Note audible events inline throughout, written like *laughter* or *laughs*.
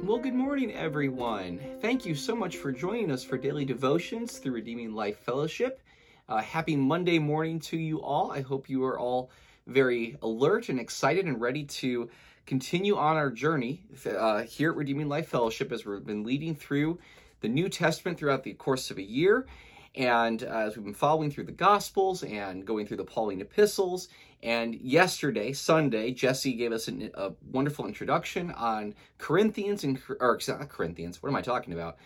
Well, good morning, everyone. Thank you so much for joining us for daily devotions through Redeeming Life Fellowship. Uh, happy Monday morning to you all. I hope you are all very alert and excited and ready to continue on our journey uh, here at Redeeming Life Fellowship as we've been leading through the New Testament throughout the course of a year. And uh, as we've been following through the Gospels and going through the Pauline epistles, and yesterday, Sunday, Jesse gave us an, a wonderful introduction on Corinthians and or not Corinthians. What am I talking about?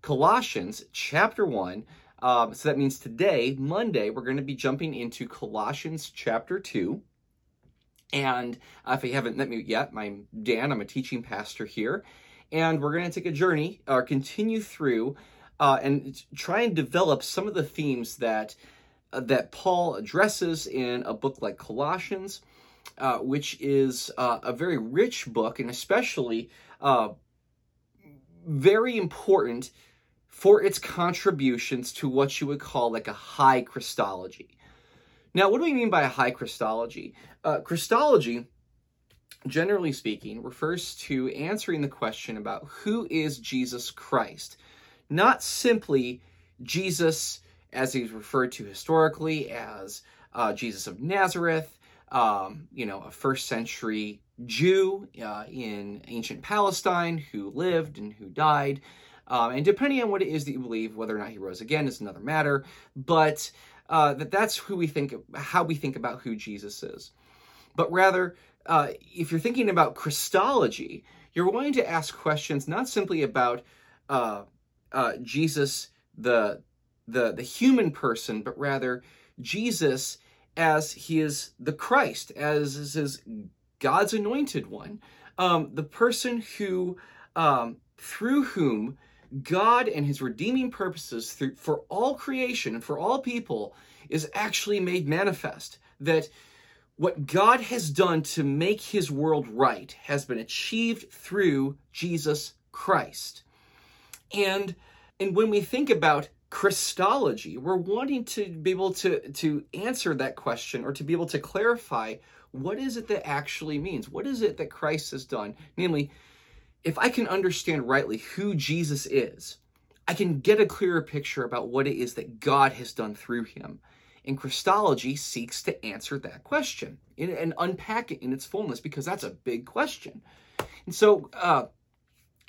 Colossians chapter one. Um, so that means today, Monday, we're going to be jumping into Colossians chapter two. And uh, if you haven't met me yet, I'm Dan. I'm a teaching pastor here, and we're going to take a journey or continue through uh, and try and develop some of the themes that uh, that Paul addresses in a book like Colossians, uh, which is uh, a very rich book and especially uh, very important for its contributions to what you would call like a high Christology. Now, what do we mean by a high Christology? Uh, Christology, generally speaking, refers to answering the question about who is Jesus Christ, not simply Jesus as he's referred to historically as uh, Jesus of Nazareth, um, you know, a first century Jew uh, in ancient Palestine who lived and who died. Um, and depending on what it is that you believe, whether or not he rose again is another matter. But uh, that that's who we think, how we think about who Jesus is. But rather, uh, if you're thinking about Christology, you're wanting to ask questions not simply about uh, uh, Jesus, the the the human person, but rather Jesus as he is the Christ, as is his God's anointed one, um, the person who um, through whom God and his redeeming purposes through, for all creation and for all people is actually made manifest. That what God has done to make his world right has been achieved through Jesus Christ. And and when we think about Christology. We're wanting to be able to, to answer that question or to be able to clarify what is it that actually means? What is it that Christ has done? Namely, if I can understand rightly who Jesus is, I can get a clearer picture about what it is that God has done through him. And Christology seeks to answer that question and unpack it in its fullness because that's a big question. And so, uh,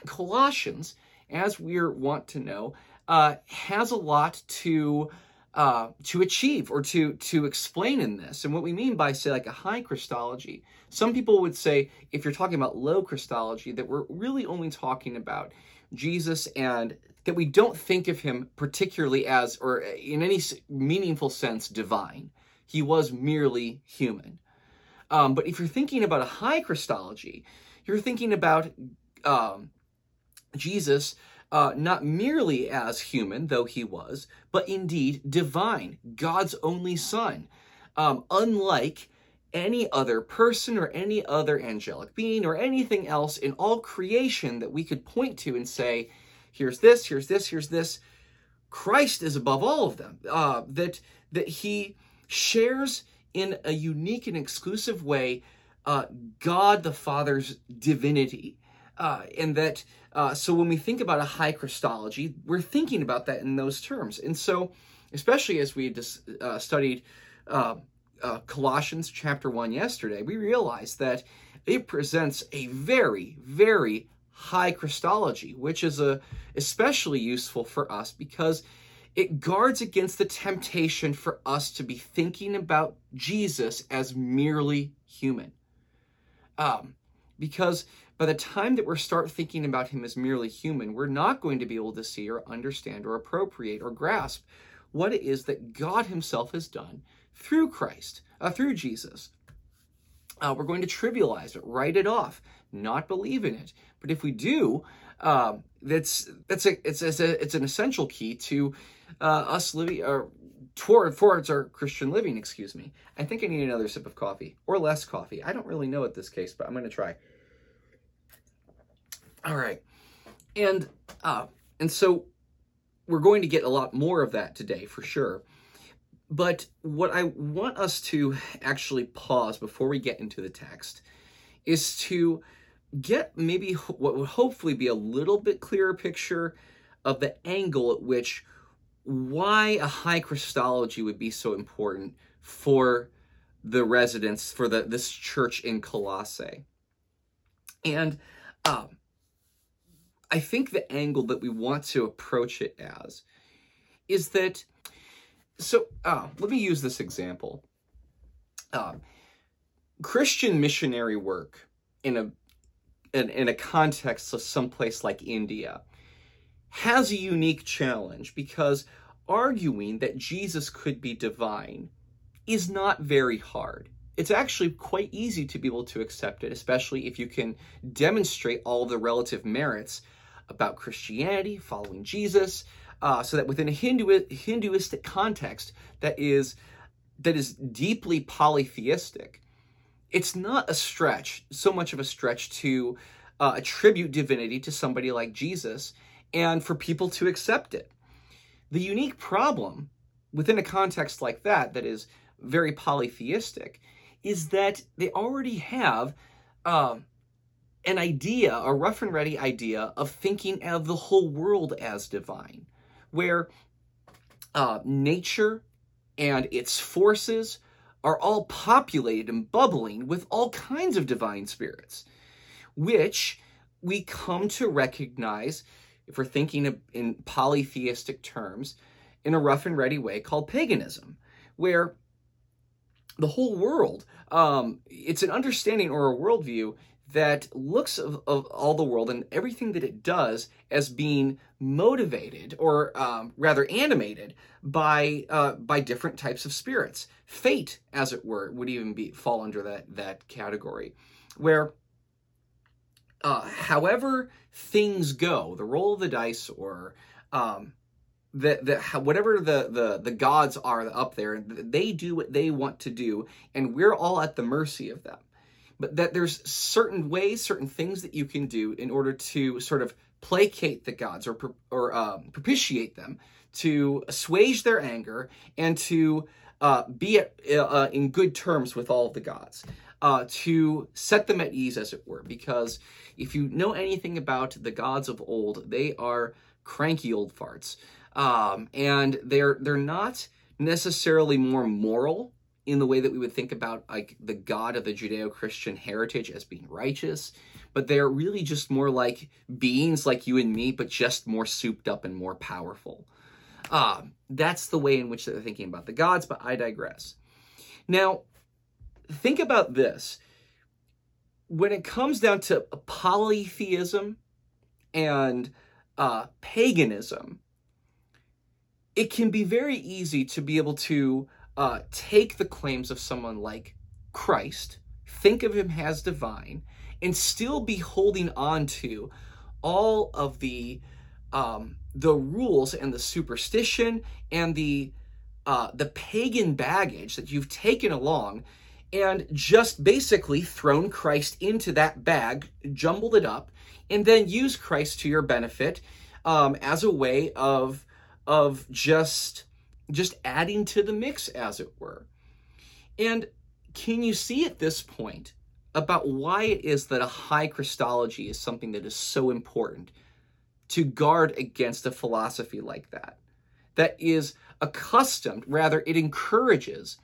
Colossians, as we're want to know, uh, has a lot to uh, to achieve or to to explain in this. And what we mean by say like a high Christology, some people would say if you're talking about low Christology, that we're really only talking about Jesus and that we don't think of him particularly as or in any meaningful sense divine. He was merely human. Um, but if you're thinking about a high Christology, you're thinking about um, Jesus uh, not merely as human, though he was, but indeed divine, God's only Son. Um, unlike any other person or any other angelic being or anything else in all creation that we could point to and say, here's this, here's this, here's this. Christ is above all of them. Uh, that that he shares in a unique and exclusive way uh, God the Father's divinity, uh, and that uh, so when we think about a high Christology, we're thinking about that in those terms. And so, especially as we just uh, studied uh, uh, Colossians chapter 1 yesterday, we realized that it presents a very, very high Christology, which is especially useful for us because it guards against the temptation for us to be thinking about Jesus as merely human. Um, because by the time that we start thinking about him as merely human, we're not going to be able to see or understand or appropriate or grasp what it is that God himself has done through Christ, uh, through Jesus. Uh, we're going to trivialize it, write it off, not believe in it. But if we do, uh, that's that's a it's it's, a, it's an essential key to uh, us living or toward towards our Christian living. Excuse me. I think I need another sip of coffee or less coffee. I don't really know at this case, but I'm going to try. All right. And uh, and so we're going to get a lot more of that today for sure. But what I want us to actually pause before we get into the text is to get maybe what would hopefully be a little bit clearer picture of the angle at which why a high Christology would be so important for the residents for the this church in Colossae. And um, I think the angle that we want to approach it as is that. So uh, let me use this example. Um, Christian missionary work in a in, in a context of someplace like India has a unique challenge because arguing that Jesus could be divine is not very hard. It's actually quite easy to be able to accept it, especially if you can demonstrate all the relative merits about Christianity, following Jesus, uh, so that within a Hindu- Hinduistic context that is that is deeply polytheistic, it's not a stretch, so much of a stretch to uh, attribute divinity to somebody like Jesus and for people to accept it. The unique problem within a context like that, that is very polytheistic, is that they already have uh, an idea, a rough and ready idea of thinking of the whole world as divine, where uh, nature and its forces are all populated and bubbling with all kinds of divine spirits, which we come to recognize, if we're thinking in polytheistic terms, in a rough and ready way called paganism, where the whole world, um, it's an understanding or a worldview that looks of, of, all the world and everything that it does as being motivated or um, rather animated by uh, by different types of spirits. Fate, as it were, would even be fall under that that category, where uh, however things go, the roll of the dice or um, the, the whatever the, the the gods are up there, they do what they want to do, and we're all at the mercy of them. But that there's certain ways, certain things that you can do in order to sort of placate the gods or or um, propitiate them, to assuage their anger, and to uh, be at, uh, in good terms with all the gods, uh, to set them at ease, as it were. Because if you know anything about the gods of old, they are cranky old farts um, and they're they're not necessarily more moral in the way that we would think about like the God of the Judeo-Christian heritage as being righteous, but they're really just more like beings like you and me, but just more souped up and more powerful. Um, that's the way in which they're thinking about the gods, but I digress. Now, think about this. When it comes down to polytheism and uh, paganism, it can be very easy to be able to uh, take the claims of someone like Christ, think of him as divine, and still be holding on to all of the um, the rules and the superstition and the uh, the pagan baggage that you've taken along and just basically thrown Christ into that bag, jumbled it up, and then use Christ to your benefit um, as a way of of just just adding to the mix as it were. And can you see at this point about why it is that a high christology is something that is so important to guard against a philosophy like that that is accustomed rather it encourages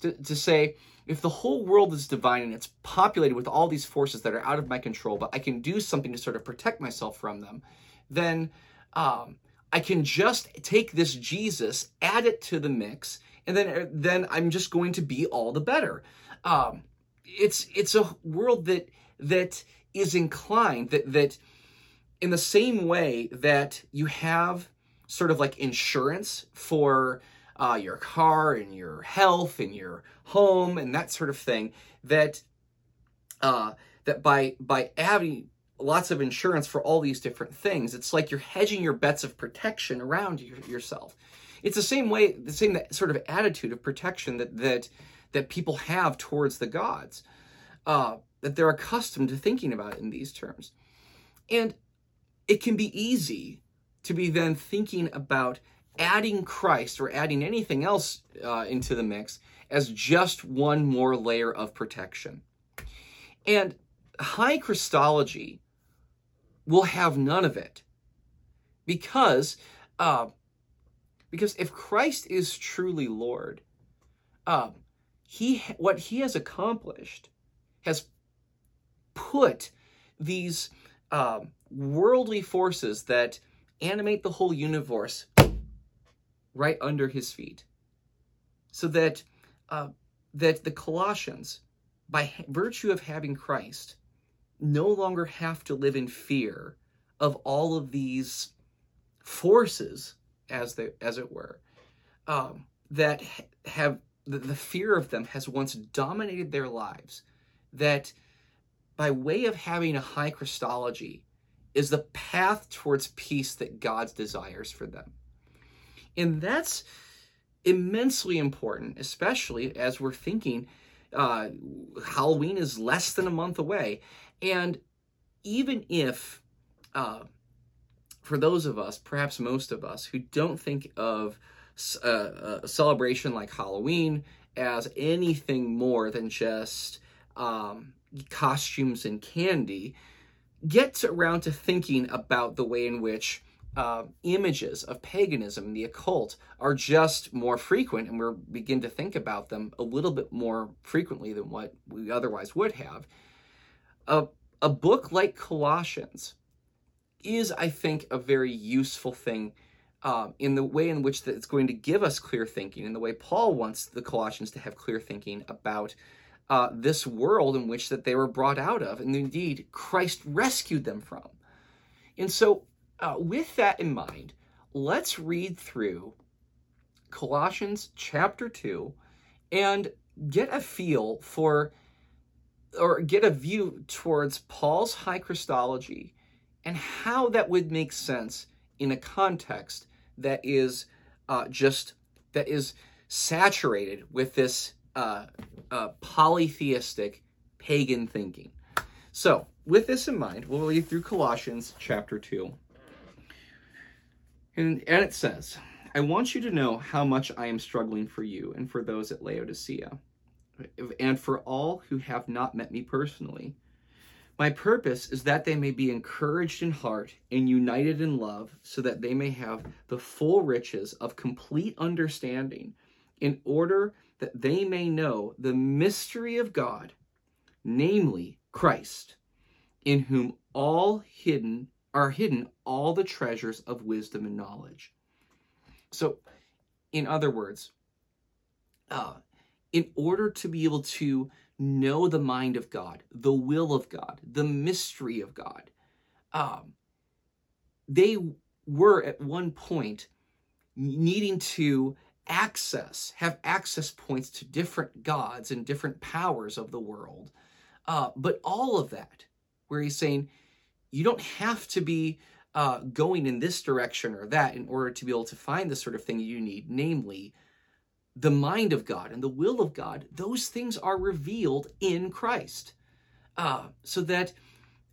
to, to say if the whole world is divine and it's populated with all these forces that are out of my control but i can do something to sort of protect myself from them then um, I can just take this Jesus, add it to the mix, and then then I'm just going to be all the better. Um, it's it's a world that that is inclined that that in the same way that you have sort of like insurance for uh, your car and your health and your home and that sort of thing that uh, that by by adding lots of insurance for all these different things. It's like you're hedging your bets of protection around you, yourself. It's the same way, the same sort of attitude of protection that that that people have towards the gods, uh, that they're accustomed to thinking about in these terms, and it can be easy to be then thinking about adding Christ or adding anything else uh, into the mix as just one more layer of protection. And high Christology will have none of it because uh, because if Christ is truly Lord, uh, he what he has accomplished has put these uh, worldly forces that animate the whole universe right under his feet, so that uh, that the Colossians, by virtue of having Christ, no longer have to live in fear of all of these forces, as they as it were, um, that have the, the fear of them has once dominated their lives. That by way of having a high Christology is the path towards peace that God desires for them. And that's immensely important, especially as we're thinking uh, Halloween is less than a month away. And even if, uh, for those of us, perhaps most of us, who don't think of a, uh, a celebration like Halloween as anything more than just um, costumes and candy, gets around to thinking about the way in which uh, images of paganism and the occult are just more frequent, and we begin to think about them a little bit more frequently than what we otherwise would have. A, a book like Colossians is, I think, a very useful thing um, in the way in which it's going to give us clear thinking, in the way Paul wants the Colossians to have clear thinking about uh, this world in which that they were brought out of, and indeed Christ rescued them from. And so uh, with that in mind, let's read through Colossians chapter 2 and get a feel for or get a view towards Paul's high Christology and how that would make sense in a context that is uh, just that is saturated with this uh, uh, polytheistic pagan thinking. So, with this in mind, we'll read through Colossians chapter 2. And, and it says, I want you to know how much I am struggling for you and for those at Laodicea, and for all who have not met me personally. My purpose is that they may be encouraged in heart and united in love, so that they may have the full riches of complete understanding, in order that they may know the mystery of God, namely Christ, in whom all hidden are hidden all the treasures of wisdom and knowledge. So, in other words, uh, in order to be able to know the mind of God, the will of God, the mystery of God, um, they were at one point needing to access, have access points to different gods and different powers of the world. Uh, but all of that, where he's saying, you don't have to be uh, going in this direction or that in order to be able to find the sort of thing you need, namely the mind of God and the will of God. Those things are revealed in Christ, uh, so that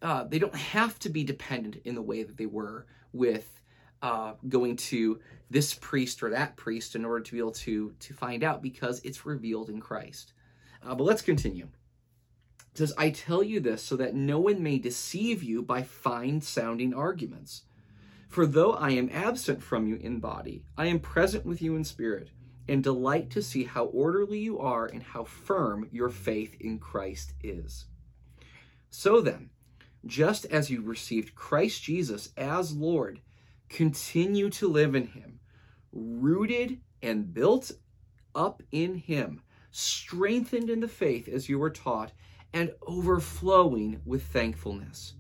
uh, they don't have to be dependent in the way that they were with uh, going to this priest or that priest in order to be able to to find out because it's revealed in Christ. Uh, but let's continue says, I tell you this so that no one may deceive you by fine sounding arguments. For though I am absent from you in body, I am present with you in spirit, and delight to see how orderly you are and how firm your faith in Christ is. So then, just as you received Christ Jesus as Lord, continue to live in him, rooted and built up in him, strengthened in the faith as you were taught and overflowing with thankfulness.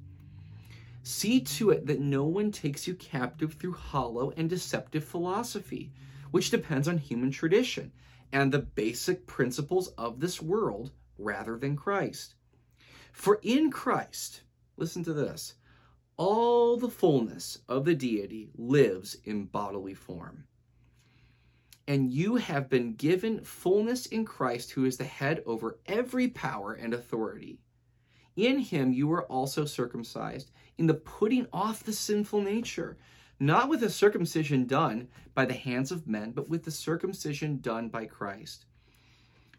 See to it that no one takes you captive through hollow and deceptive philosophy, which depends on human tradition and the basic principles of this world rather than Christ. For in Christ, listen to this, all the fullness of the deity lives in bodily form and you have been given fullness in Christ, who is the head over every power and authority. In him you were also circumcised, in the putting off the sinful nature, not with a circumcision done by the hands of men, but with the circumcision done by Christ.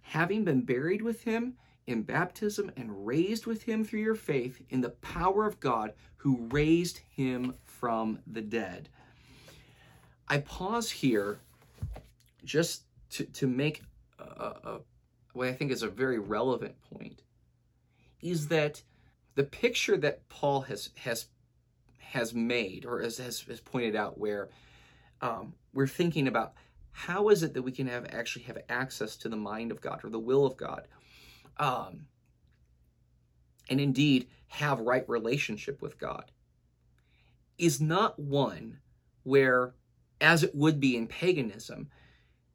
Having been buried with him in baptism and raised with him through your faith in the power of God who raised him from the dead. I pause here just to, to make a, a, what I think is a very relevant point is that the picture that Paul has has has made or has, has, has pointed out where um, we're thinking about how is it that we can have actually have access to the mind of God or the will of God um, and indeed have right relationship with God is not one where as it would be in paganism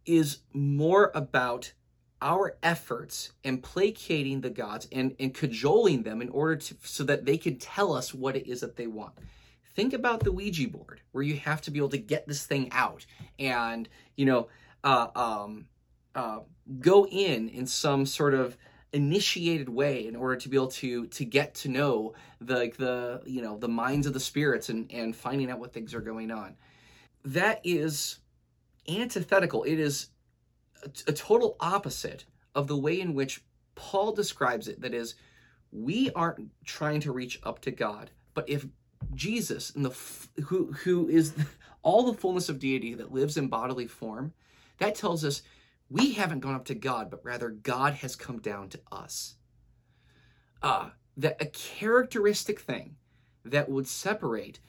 is more about our efforts and placating the gods and, and cajoling them in order to so that they can tell us what it is that they want. Think about the ouija board where you have to be able to get this thing out and you know uh, um, uh, go in in some sort of initiated way in order to be able to to get to know the the you know the minds of the spirits and and finding out what things are going on. That is antithetical it is a, a total opposite of the way in which Paul describes it that is we aren't trying to reach up to God but if Jesus and the who who is *laughs* all the fullness of deity that lives in bodily form that tells us we haven't gone up to God, but rather God has come down to us. Uh, that a characteristic thing that would separate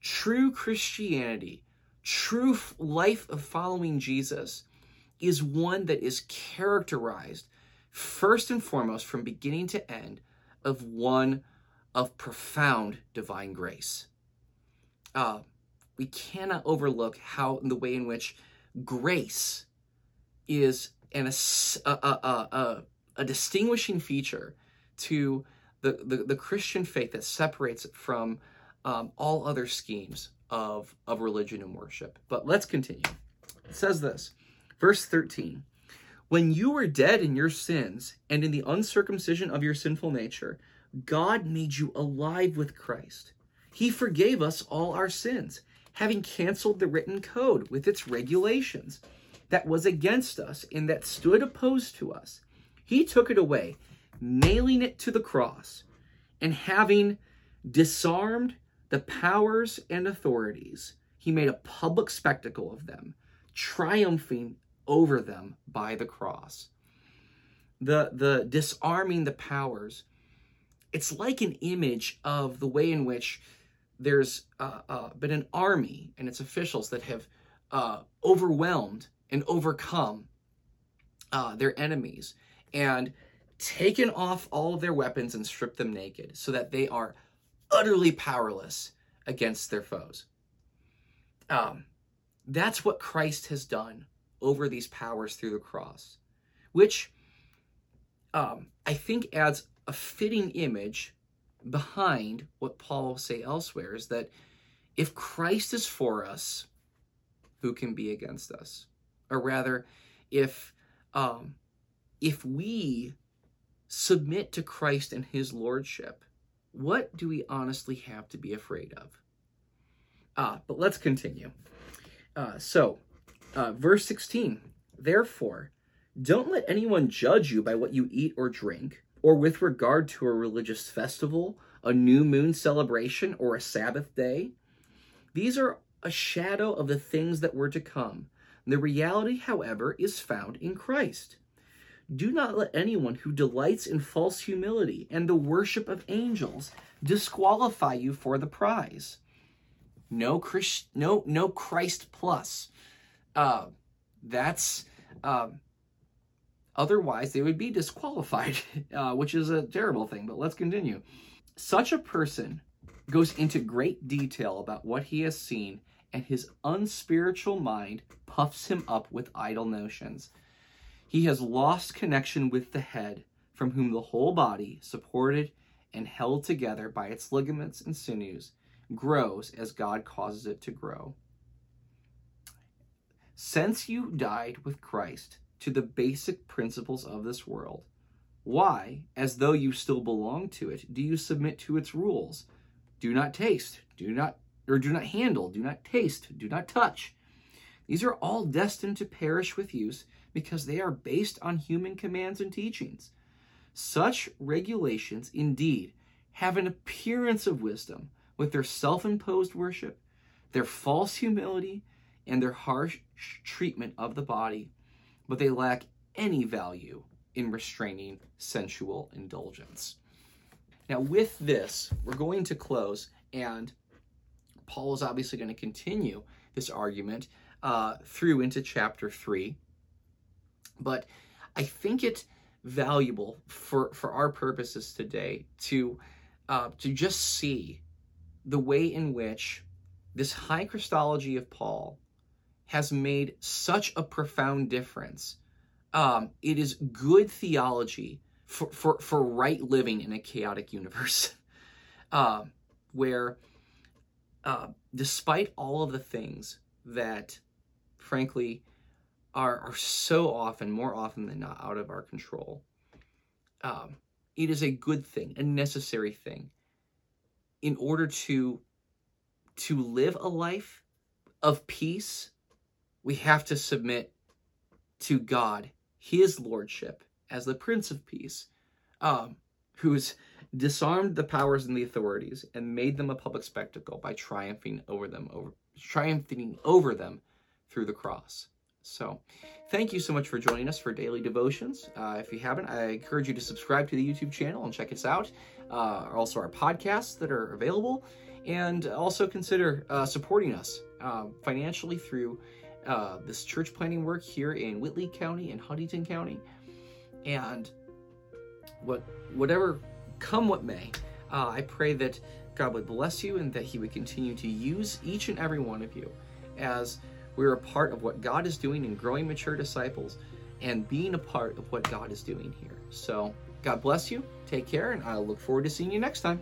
true Christianity, true life of following Jesus, is one that is characterized first and foremost from beginning to end of one of profound divine grace. Uh, we cannot overlook how the way in which grace is an, a, a, a, a distinguishing feature to the, the, the, Christian faith that separates it from um, all other schemes of, of religion and worship. But let's continue. It says this, verse 13 When you were dead in your sins and in the uncircumcision of your sinful nature, God made you alive with Christ. He forgave us all our sins, having canceled the written code with its regulations that was against us and that stood opposed to us. He took it away, nailing it to the cross, and having disarmed the powers and authorities, he made a public spectacle of them, triumphing over them by the cross. The, the disarming the powers, it's like an image of the way in which there's uh, uh, been an army and its officials that have uh, overwhelmed and overcome uh, their enemies and taken off all of their weapons and stripped them naked so that they are utterly powerless against their foes. Um, that's what Christ has done over these powers through the cross, which um, I think adds a fitting image behind what Paul will say elsewhere is that if Christ is for us, who can be against us? Or rather, if um, if we submit to Christ and his lordship, what do we honestly have to be afraid of? Ah, but let's continue. Uh, so, uh, verse 16, therefore, don't let anyone judge you by what you eat or drink, or with regard to a religious festival, a new moon celebration, or a Sabbath day. These are a shadow of the things that were to come the reality, however, is found in Christ. Do not let anyone who delights in false humility and the worship of angels disqualify you for the prize. No Christ, no, no Christ plus. Uh, that's um, otherwise they would be disqualified, *laughs* uh, which is a terrible thing. But let's continue. Such a person goes into great detail about what he has seen and his unspiritual mind puffs him up with idle notions. He has lost connection with the head, from whom the whole body, supported and held together by its ligaments and sinews, grows as God causes it to grow. Since you died with Christ to the basic principles of this world, why, as though you still belong to it, do you submit to its rules? Do not taste, do not or do not handle, do not taste, do not touch. These are all destined to perish with use because they are based on human commands and teachings. Such regulations, indeed, have an appearance of wisdom with their self imposed worship, their false humility, and their harsh treatment of the body, but they lack any value in restraining sensual indulgence. Now, with this, we're going to close, and Paul is obviously going to continue this argument uh, through into chapter 3. But I think it valuable for, for our purposes today to, uh, to just see the way in which this high Christology of Paul has made such a profound difference. Um, it is good theology for, for, for right living in a chaotic universe, uh, *laughs* where uh, despite all of the things that, frankly, are, are so often, more often than not, out of our control, um, it is a good thing, a necessary thing, in order to to live a life of peace, we have to submit to God, His Lordship, as the Prince of Peace, um, who's disarmed the powers and the authorities and made them a public spectacle by triumphing over them, over triumphing over them through the cross. So, thank you so much for joining us for daily devotions. Uh, if you haven't, I encourage you to subscribe to the YouTube channel and check us out. Uh, also, our podcasts that are available and also consider uh, supporting us uh, financially through uh, this church planting work here in Whitley County and Huntington County. And what, whatever come what may, uh, I pray that God would bless you and that He would continue to use each and every one of you as we're a part of what God is doing in growing mature disciples and being a part of what God is doing here. So, God bless you. Take care, and I look forward to seeing you next time.